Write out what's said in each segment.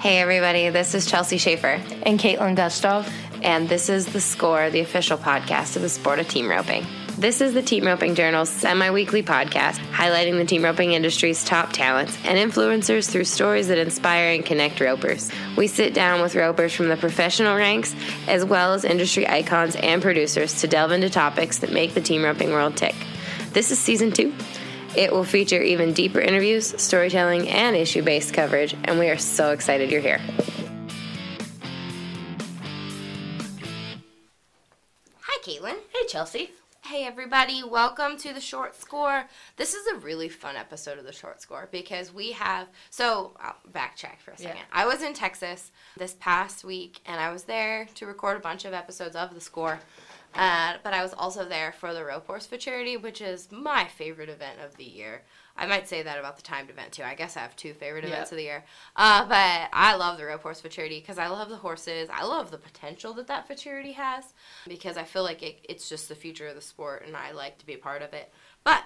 Hey, everybody, this is Chelsea Shaffer. And Caitlin Gustov. And this is The Score, the official podcast of the sport of team roping. This is the Team Roping Journal's semi weekly podcast highlighting the team roping industry's top talents and influencers through stories that inspire and connect ropers. We sit down with ropers from the professional ranks as well as industry icons and producers to delve into topics that make the team roping world tick. This is season two. It will feature even deeper interviews, storytelling, and issue based coverage, and we are so excited you're here. Hi, Caitlin. Hey, Chelsea. Hey, everybody, welcome to the short score. This is a really fun episode of the short score because we have. So, I'll backtrack for a second. Yeah. I was in Texas this past week and I was there to record a bunch of episodes of the score. Uh, but I was also there for the Rope Horse Futurity, which is my favorite event of the year. I might say that about the timed event too. I guess I have two favorite events of the year. Uh, but I love the Rope Horse Futurity because I love the horses. I love the potential that that futurity has because I feel like it, it's just the future of the sport and I like to be a part of it. But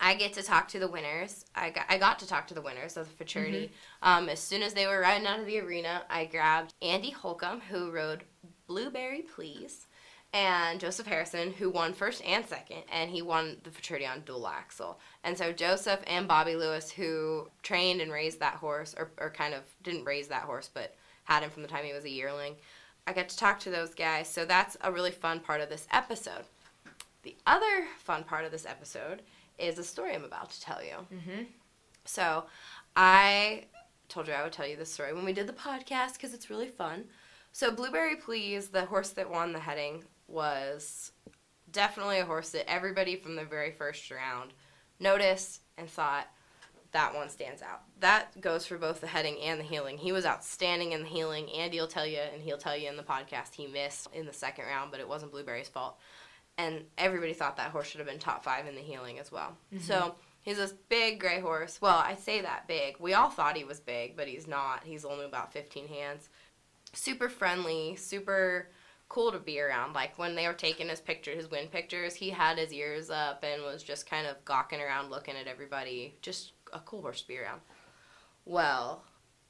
I get to talk to the winners. I got, I got to talk to the winners of the futurity. Mm-hmm. Um, as soon as they were riding out of the arena, I grabbed Andy Holcomb, who rode Blueberry Please and Joseph Harrison, who won first and second, and he won the futurity on dual axle. And so Joseph and Bobby Lewis, who trained and raised that horse, or, or kind of didn't raise that horse, but had him from the time he was a yearling, I got to talk to those guys. So that's a really fun part of this episode. The other fun part of this episode is a story I'm about to tell you. Mm-hmm. So I told you I would tell you this story when we did the podcast because it's really fun. So Blueberry Please, the horse that won the heading, was definitely a horse that everybody from the very first round noticed and thought that one stands out. That goes for both the heading and the heeling. He was outstanding in the heeling, and he'll tell you, and he'll tell you in the podcast, he missed in the second round, but it wasn't Blueberry's fault. And everybody thought that horse should have been top five in the heeling as well. Mm-hmm. So he's this big gray horse. Well, I say that big. We all thought he was big, but he's not. He's only about 15 hands. Super friendly, super cool to be around. Like when they were taking his pictures, his win pictures, he had his ears up and was just kind of gawking around, looking at everybody. Just a cool horse to be around. Well,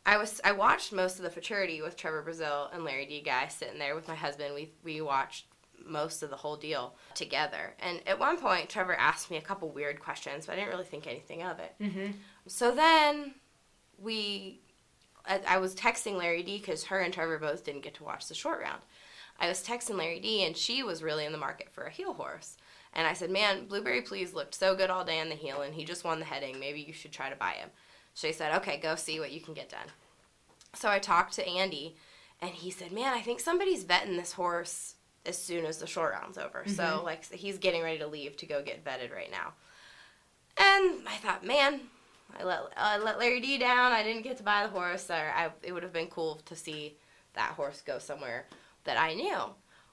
I was I watched most of the futurity with Trevor Brazile and Larry D. Guy sitting there with my husband. We we watched most of the whole deal together. And at one point, Trevor asked me a couple weird questions, but I didn't really think anything of it. Mm-hmm. So then we, I, I was texting Larry D because her and Trevor both didn't get to watch the short round. I was texting Larry D, and she was really in the market for a heel horse. And I said, Man, Blueberry Please looked so good all day on the heel, and he just won the heading. Maybe you should try to buy him. She said, Okay, go see what you can get done. So I talked to Andy, and he said, Man, I think somebody's vetting this horse as soon as the short round's over. Mm-hmm. So, like, he's getting ready to leave to go get vetted right now. And I thought, man, I let, I let Larry D down. I didn't get to buy the horse. Or I, it would have been cool to see that horse go somewhere that I knew.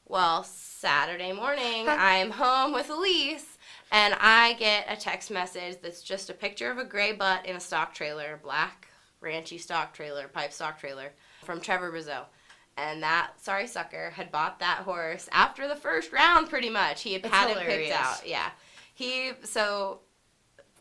Well, Saturday morning, I'm home with Elise, and I get a text message that's just a picture of a gray butt in a stock trailer, black ranchy stock trailer, pipe stock trailer, from Trevor Brazile. And that sorry sucker had bought that horse after the first round, pretty much. He had had it picked out. Yeah. He so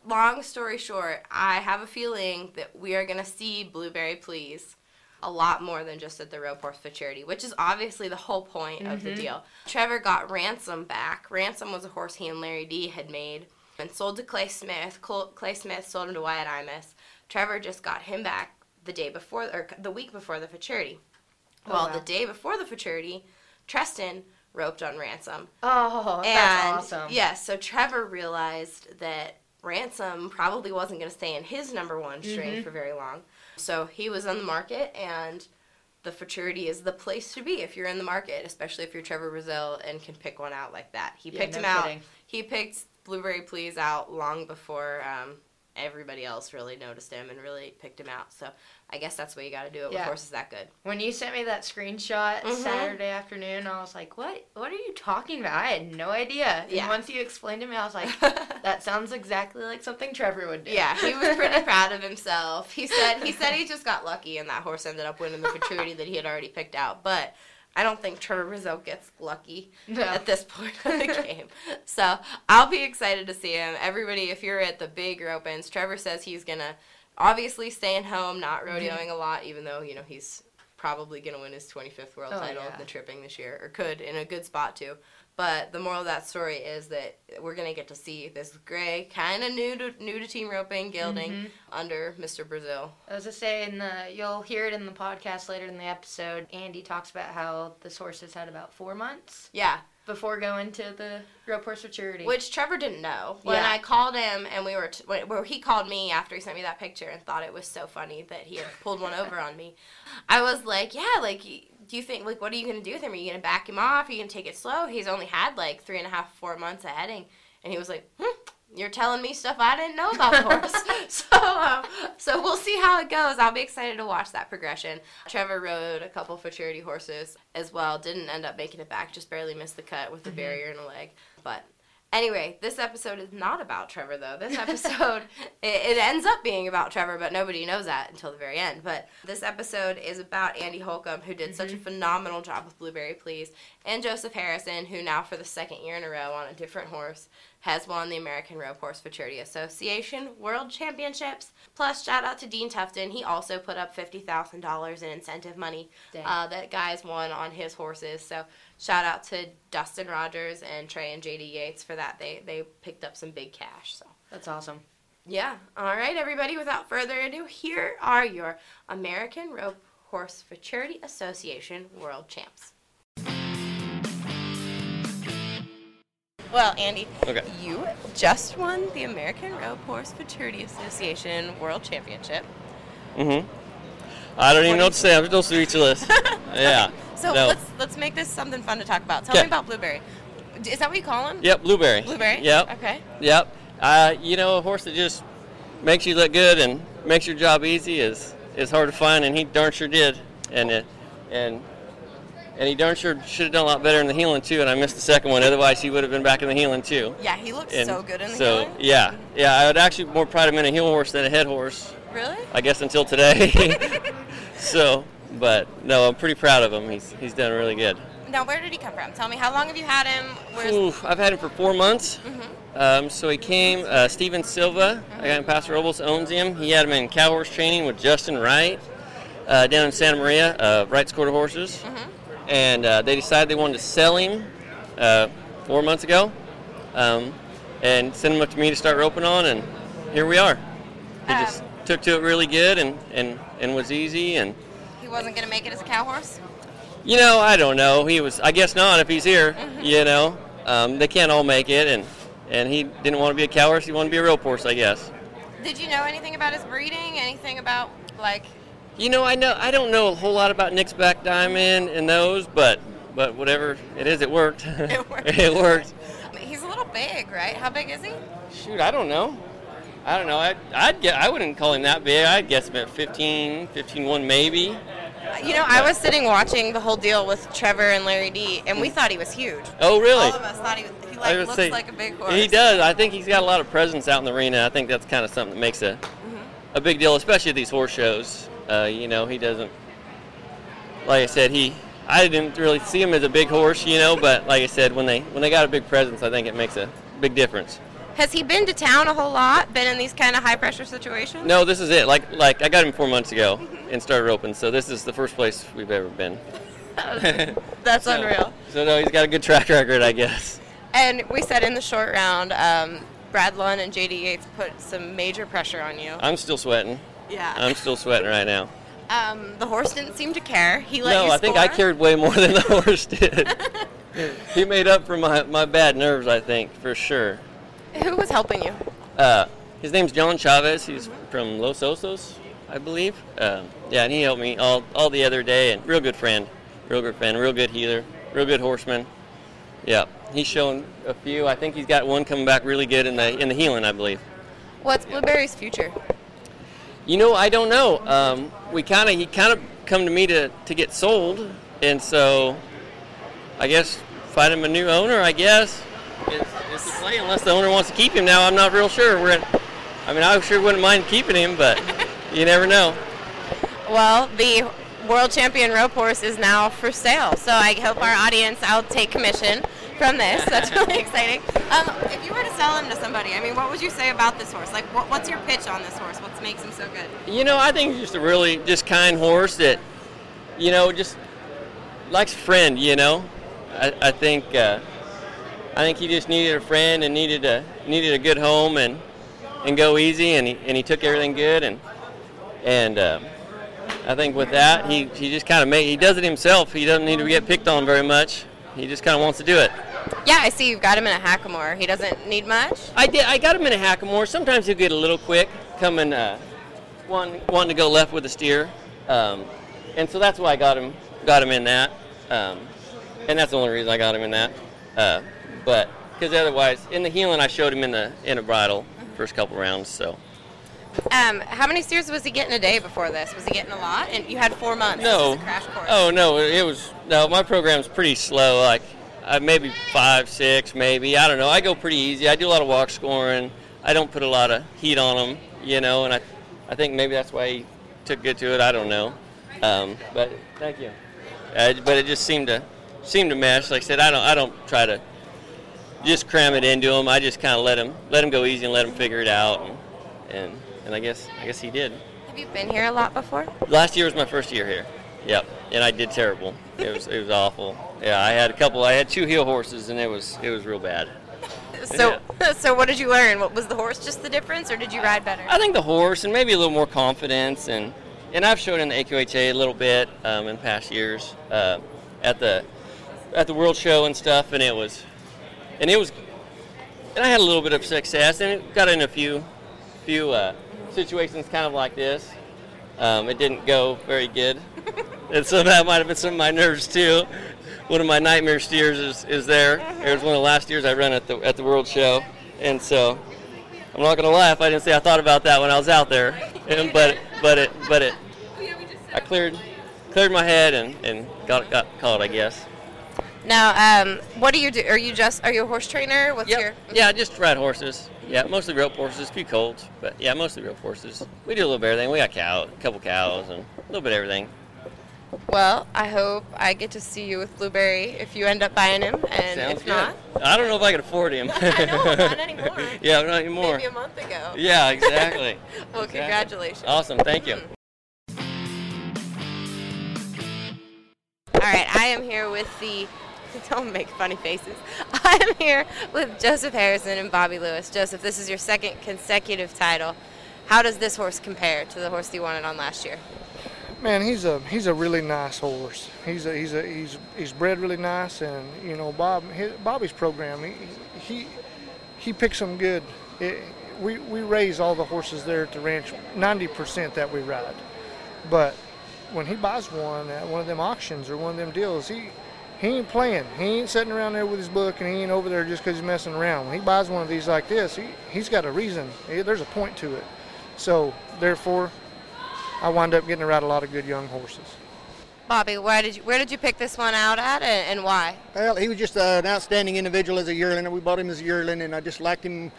long story short, I have a feeling that we are gonna see Blueberry Please a lot more than just at the Rope Horse Futurity, which is obviously the whole point mm-hmm. of the mm-hmm. deal. Trevor got Ransom back. Ransom was a horse he and Larry D had made and sold to Clay Smith. Clay Smith sold him to Wyatt Imus. Trevor just got him back the day before, or the week before the Futurity. Oh, well, wow. the day before the Futurity, Treston roped on Ransom. Oh, and, that's awesome. Yes, yeah, so Trevor realized that Ransom probably wasn't going to stay in his number one string mm-hmm. for very long. So he was on the market, and the futurity is the place to be if you're in the market, especially if you're Trevor Brazile and can pick one out like that. He picked yeah, no him kidding. out. He picked Blueberry Please out long before um, everybody else really noticed him and really picked him out. So I guess that's what you got to do it yeah. with horses that good. When you sent me that screenshot mm-hmm. Saturday afternoon, I was like, "What? What are you talking about?" I had no idea. Yeah. And once you explained to me, I was like, "That sounds exactly like something Trevor would do." Yeah, he was pretty proud of himself. He said he said he just got lucky and that horse ended up winning the futurity that he had already picked out, but. I don't think Trevor Brazile gets lucky no. at this point of the game. So I'll be excited to see him. Everybody, if you're at the big opens, Trevor says he's gonna obviously staying home, not mm-hmm. rodeoing a lot, even though you know he's probably gonna win his 25th world oh, title yeah. in the tripping this year, or could in a good spot too. But the moral of that story is that we're gonna get to see this gray, kind of new to new to team roping gelding mm-hmm. under Mr. Brazile. I was just saying, the you'll hear it in the podcast later in the episode. Andy talks about how this horse has had about four months. Yeah, before going to the rope horse futurity. Which Trevor didn't know. When yeah. I called him and we were, t- when, he called me after he sent me that picture and thought it was so funny that he had pulled one over on me, I was like, yeah, like, do you think, like, what are you going to do with him? Are you going to back him off? Are you going to take it slow? He's only had like three and a half, four months of heading. And he was like, hmm, you're telling me stuff I didn't know about the horse. so, um, so we'll see how it goes. I'll be excited to watch that progression. Trevor rode a couple futurity horses as well. Didn't end up making it back. Just barely missed the cut with the mm-hmm. barrier in a leg. But Anyway, this episode is not about Trevor, though. This episode, it, it, ends up being about Trevor, but nobody knows that until the very end. But this episode is about Andy Holcomb, who did mm-hmm. such a mm-hmm. phenomenal job with Blueberry Please, and Joseph Harrison, who now, for the second year in a row on a different horse, has won the American Rope Horse Futurity Association World Championships. Plus, shout out to Dean Tufton. He also put up $50,000 in incentive money uh, that guys won on his horses. So, shout out to Dustin Rogers and Trey and JD Yates for that. They, they picked up some big cash. So That's awesome. Yeah. All right, everybody, without further ado, here are your American Rope Horse Futurity Association World Champs. Well, Andy, okay. you just won the American Rope Horse Futurity Association World Championship. Mm-hmm. I don't even know what to say. I'm still speechless. yeah. So no. let's let's make this something fun to talk about. Tell Kay. me about Blueberry. Is that what you call him? Yep, Blueberry. Blueberry. Yep. Okay. Yep. Uh, you know, a horse that just makes you look good and makes your job easy is is hard to find, and he darn sure did. And it, and and he darn sure should have done a lot better in the heeling too. And I missed the second one. Otherwise, he would have been back in the heeling too. Yeah, he looks and so good in the so, heeling. yeah, yeah. I would actually more pride him in a heel horse than a head horse. Really? I guess until today. so, but no, I'm pretty proud of him. He's he's done really good. Now, where did he come from? Tell me, how long have you had him? Oof, I've had him for four months. Mm-hmm. Um, so he came, uh, Steven Silva, mm-hmm. I got him, Paso Robles owns him. He had him in cow horse training with Justin Wright uh, down in Santa Maria, uh, Wright's Quarter Horses. Mm-hmm and uh, they decided they wanted to sell him uh, four months ago, um, and send him up to me to start roping on, and here we are. He um, just took to it really good, and, and, and was easy, and wasn't going to make it as a cow horse. You know, I don't know. He was. I guess not. If he's here, mm-hmm. you know, um, they can't all make it, and and he didn't want to be a cow horse. He wanted to be a rope horse, I guess. Did you know anything about his breeding? Anything about like you know, I know I don't know a whole lot about Nick's back diamond and those, but but whatever it is, it worked. It worked. it worked. He's a little big, right? How big is he? Shoot, I don't know. I don't know. I, I'd get. I wouldn't call him that big. I'd guess him at 15, 15, 1 maybe. You know, I was sitting watching the whole deal with Trevor and Larry D, and we thought he was huge. Oh, really? All of us thought he, he like, looks say, like a big horse. He does. I think he's got a lot of presence out in the arena. I think that's kind of something that makes a mm-hmm. a big deal, especially at these horse shows. Uh, you know, he doesn't. Like I said, he. I didn't really see him as a big horse, you know, but like I said, when they when they got a big presence, I think it makes a big difference. Has he been to town a whole lot? Been in these kind of high pressure situations? No, this is it. Like like I got him four months ago and started roping, so this is the first place we've ever been. That's so, unreal. So no, he's got a good track record, I guess. And we said in the short round, um, Brad Lund and JD Yates put some major pressure on you. I'm still sweating. Yeah. I'm still sweating right now. Um, the horse didn't seem to care. He let no, you I think I cared way more than the horse did. he made up for my, my bad nerves, I think, for sure. Who was helping you? Uh, his name's John Chavez. He's from Los Osos, I believe. Um, yeah, and he helped me all, all the other day. And real good friend, real good friend, real good heeler, real good horseman. Yeah, he's shown a few. I think he's got one coming back really good in the in the heeling, I believe. What's Blueberry's future? You know, I don't know. Um, we kind of he kind of come to me to, to get sold, and so I guess find him a new owner. I guess it's, it's the play unless the owner wants to keep him. Now I'm not real sure. We're at, I mean, I sure wouldn't mind keeping him, but you never know. Well, the world champion rope horse is now for sale. So I hope our audience, I'll take commission from this. That's really exciting. Um, if you were to sell him to somebody, I mean, what would you say about this horse? Like, what, what's your pitch on this horse? What makes him so good? You know, I think he's just a really just kind horse that, you know, just likes friend. You know, I, I think uh, I think he just needed a friend and needed a needed a good home and and go easy, and he and he took everything good and and. Uh, I think with that, he, he just kind of make he does it himself. He doesn't need to get picked on very much. He just kind of wants to do it. Yeah, I see you've got him in a hackamore. He doesn't need much. I did. I got him in a hackamore. Sometimes he'll get a little quick, coming uh, one wanting to go left with a steer, um, and so that's why I got him got him in that, um, and that's the only reason I got him in that. Uh, but because otherwise, in the heeling, I showed him in the in a bridle first couple rounds. So. Um, how many steers was he getting a day before this? Was he getting a lot? And you had four months. No. Oh no, it was no. My program's pretty slow. Like uh, maybe five, six, maybe. I don't know. I go pretty easy. I do a lot of walk scoring. I don't put a lot of heat on them, you know. And I, I think maybe that's why he took good to it. I don't know. Um, but thank you. Uh, but it just seemed to seemed to mesh. Like I said, I don't I don't try to just cram it into him. I just kind of let him let him go easy and let him figure it out. And, and and I guess I guess he did. Have you been here a lot before? Last year was my first year here. Yep, and I did terrible. It was it was awful. Yeah, I had a couple. I had two heel horses, and it was it was real bad. So, yeah. so what did you learn? What was the horse just the difference, or did you ride better? I think the horse, and maybe a little more confidence, and and I've showed in the AQHA a little bit um, in past years uh, at the at the World Show and stuff, and it was, and it was, and I had a little bit of success, and it got in a few few uh, situations kind of like this. Um, it didn't go very good. and so that might have been some of my nerves too. One of my nightmare steers is, is there. It was one of the last years I ran at the at the World Show, and so I'm not gonna laugh. I didn't say I thought about that when I was out there, and, but but it but it I cleared cleared my head and, and got got caught I guess. Now, um, what do you do? Are you just are you a horse trainer? What's yep. your? Yeah, I just ride horses. Yeah, mostly rope horses, a few colts, but yeah, mostly rope horses. We do a little bit of everything. We got cow, a couple cows, and a little bit of everything. Well, I hope I get to see you with Blueberry if you end up buying him, and Sounds if good. not, I don't know if I can afford him. I know, not anymore. yeah, not anymore. Maybe a month ago. Yeah, exactly. well, exactly. congratulations. Awesome, thank you. All right, I am here with the Don't make funny faces. I'm here with Joseph Harrison and Bobby Lewis. Joseph, this is your second consecutive title. How does this horse compare to the horse you wanted on last year? Man, he's a he's a really nice horse. He's a he's a he's he's bred really nice, and you know Bob his, Bobby's program. He he he picks them good. It, we we raise all the horses there at the ranch, 90% that we ride. But when he buys one at one of them auctions or one of them deals, he he ain't playing. He ain't sitting around there with his book and he ain't over there just because he's messing around. When he buys one of these like this, he, he's got a reason. There's a point to it. So, therefore, I wind up getting to ride a lot of good young horses. Bobby, where did you, where did you pick this one out at and, and why? Well, he was just uh, an outstanding individual as a yearling. We bought him as a yearling, and I just liked him.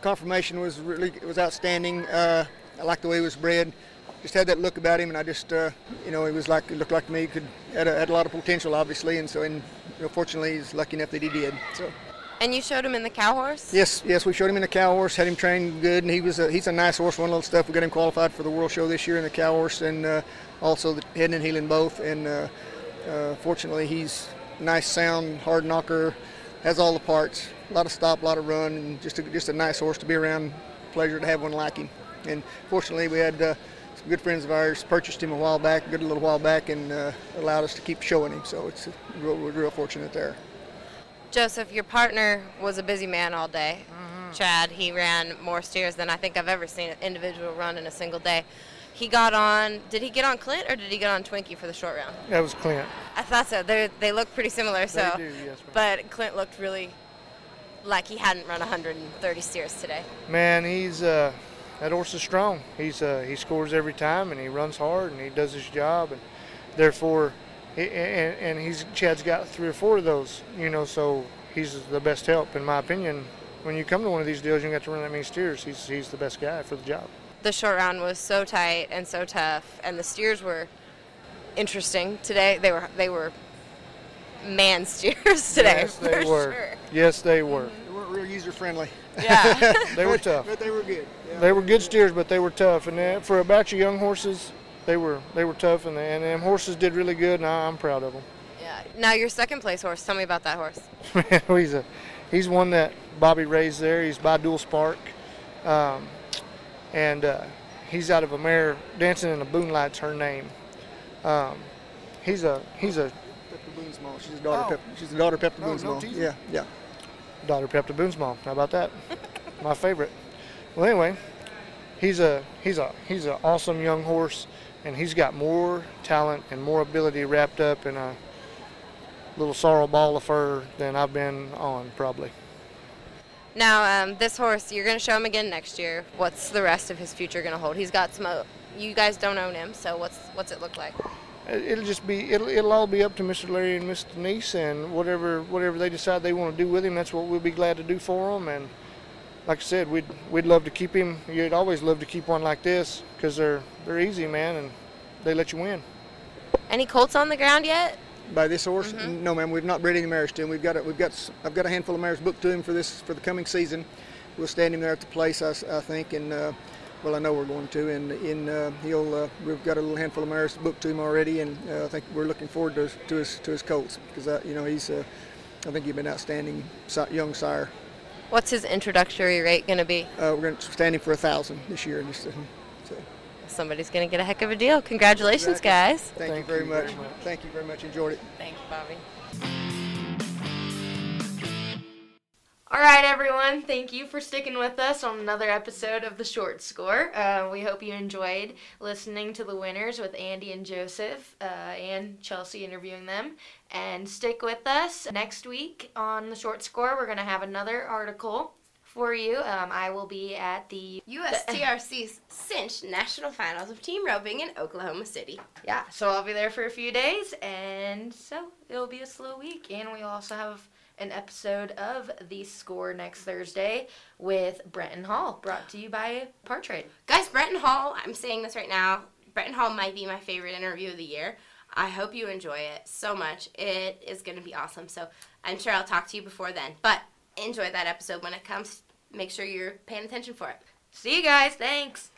Confirmation was really it was outstanding. Uh, I liked the way he was bred just had that look about him, and I just, uh, you know, he was like, it looked like to me, he could had a, had a lot of potential, obviously, and so, and you know, fortunately, he's lucky enough that he did. So. And you showed him in the cow horse? Yes, yes, we showed him in the cow horse, had him trained good, and he was a, he's a nice horse. One little stuff. We got him qualified for the World Show this year in the cow horse, and uh, also the head and heeling both. And uh, uh, fortunately, he's nice, sound, hard knocker, has all the parts. A lot of stop, a lot of run, and just a, just a nice horse to be around. Pleasure to have one like him. And fortunately, we had uh, good friends of ours purchased him a while back, a good little while back, and uh, allowed us to keep showing him. So it's real, we're real fortunate there. Joseph, your partner was a busy man all day. Mm-hmm. Chad, he ran more steers than I think I've ever seen an individual run in a single day. He got on. Did he get on Clint or did he get on Twinkie for the short round? That was Clint. I thought so. They they look pretty similar. So, do, yes, but Clint looked really like he hadn't run 130 steers today. Man, he's uh, that horse is strong. He's uh, he scores every time and he runs hard and he does his job and therefore, he, and, and he's Chad's got three or four of those. You know, so he's the best help in my opinion. When you come to one of these deals, you got to run that many steers. He's he's the best guy for the job. The short round was so tight and so tough, and the steers were interesting today. They were they were man steers today. Yes, they were. Sure. Yes, they were. They weren't user friendly. Yeah. They were tough. But they were good. Yeah. They were good steers, but they were tough. And uh, for a batch of young horses, they were they were tough, and, and them horses did really good, and I, I'm proud of them. yeah. Now your second place horse. Tell me about that horse. he's a he's one that Bobby raised there. He's by Dual Spark, um, and uh, he's out of a mare dancing in the Boonlight's her name. Um, he's a he's a Pepto Boonsmal. She's a daughter. Oh. Pepper, she's the daughter of Pepper No, no Boonsmall. teasing. yeah, yeah. Daughter Pepto Boonsmal. How about that? My favorite. Well, anyway, he's a he's a he's an awesome young horse, and he's got more talent and more ability wrapped up in a little sorrel ball of fur than I've been on probably. Now um, this horse, you're gonna show him again next year. What's the rest of his future gonna hold? He's got some. You guys don't own him, so what's what's it look like? It- It'll just be it'll, it'll all be up to Mr. Larry and Miss Denise, and whatever whatever they decide they want to do with him, that's what we'll be glad to do for them. And like I said, we'd we'd love to keep him. You'd always love to keep one like this because they're they're easy, man, and they let you win. Any colts on the ground yet? By this horse? Mm-hmm. No, ma'am. We've not bred any mares to him. We've got a, we've got s- I've got a handful of mares booked to him for this for the coming season. We'll stand him there at the place, I think, and uh, well, I know we're going to. And in uh, he'll uh, we've got a little handful of mares booked to him already, and uh, I think we're looking forward to his, to his to his colts because uh, you know he's uh, I think he's been outstanding young sire. What's his introductory rate gonna be? Uh, we're going to stand him for a thousand this year. Just, uh, so, Somebody's gonna get a heck of a deal. Congratulations, guys. thank, Thank you, very, you very much. much. Thank you very much. Enjoyed it. Thanks, Bobby. All right, everyone. Thank you for sticking with us on another episode of the Short Score. Uh, we hope you enjoyed listening to the winners with Andy and Joseph uh, and Chelsea interviewing them. And stick with us next week on the Short Score. We're going to have another article for you. Um, I will be at the USTRC's Cinch National Finals of Team Roping in Oklahoma City. yeah. So I'll be there for a few days, and so it'll be a slow week. And we'll also have an episode of the Score next Thursday with Brenten Hall, brought to you by Partrade. Guys, Brenten Hall, I'm saying this right now. Brenten Hall might be my favorite interview of the year. I hope you enjoy it so much. It is going to be awesome. So I'm sure I'll talk to you before then. But enjoy that episode when it comes. Make sure you're paying attention for it. See you guys. Thanks.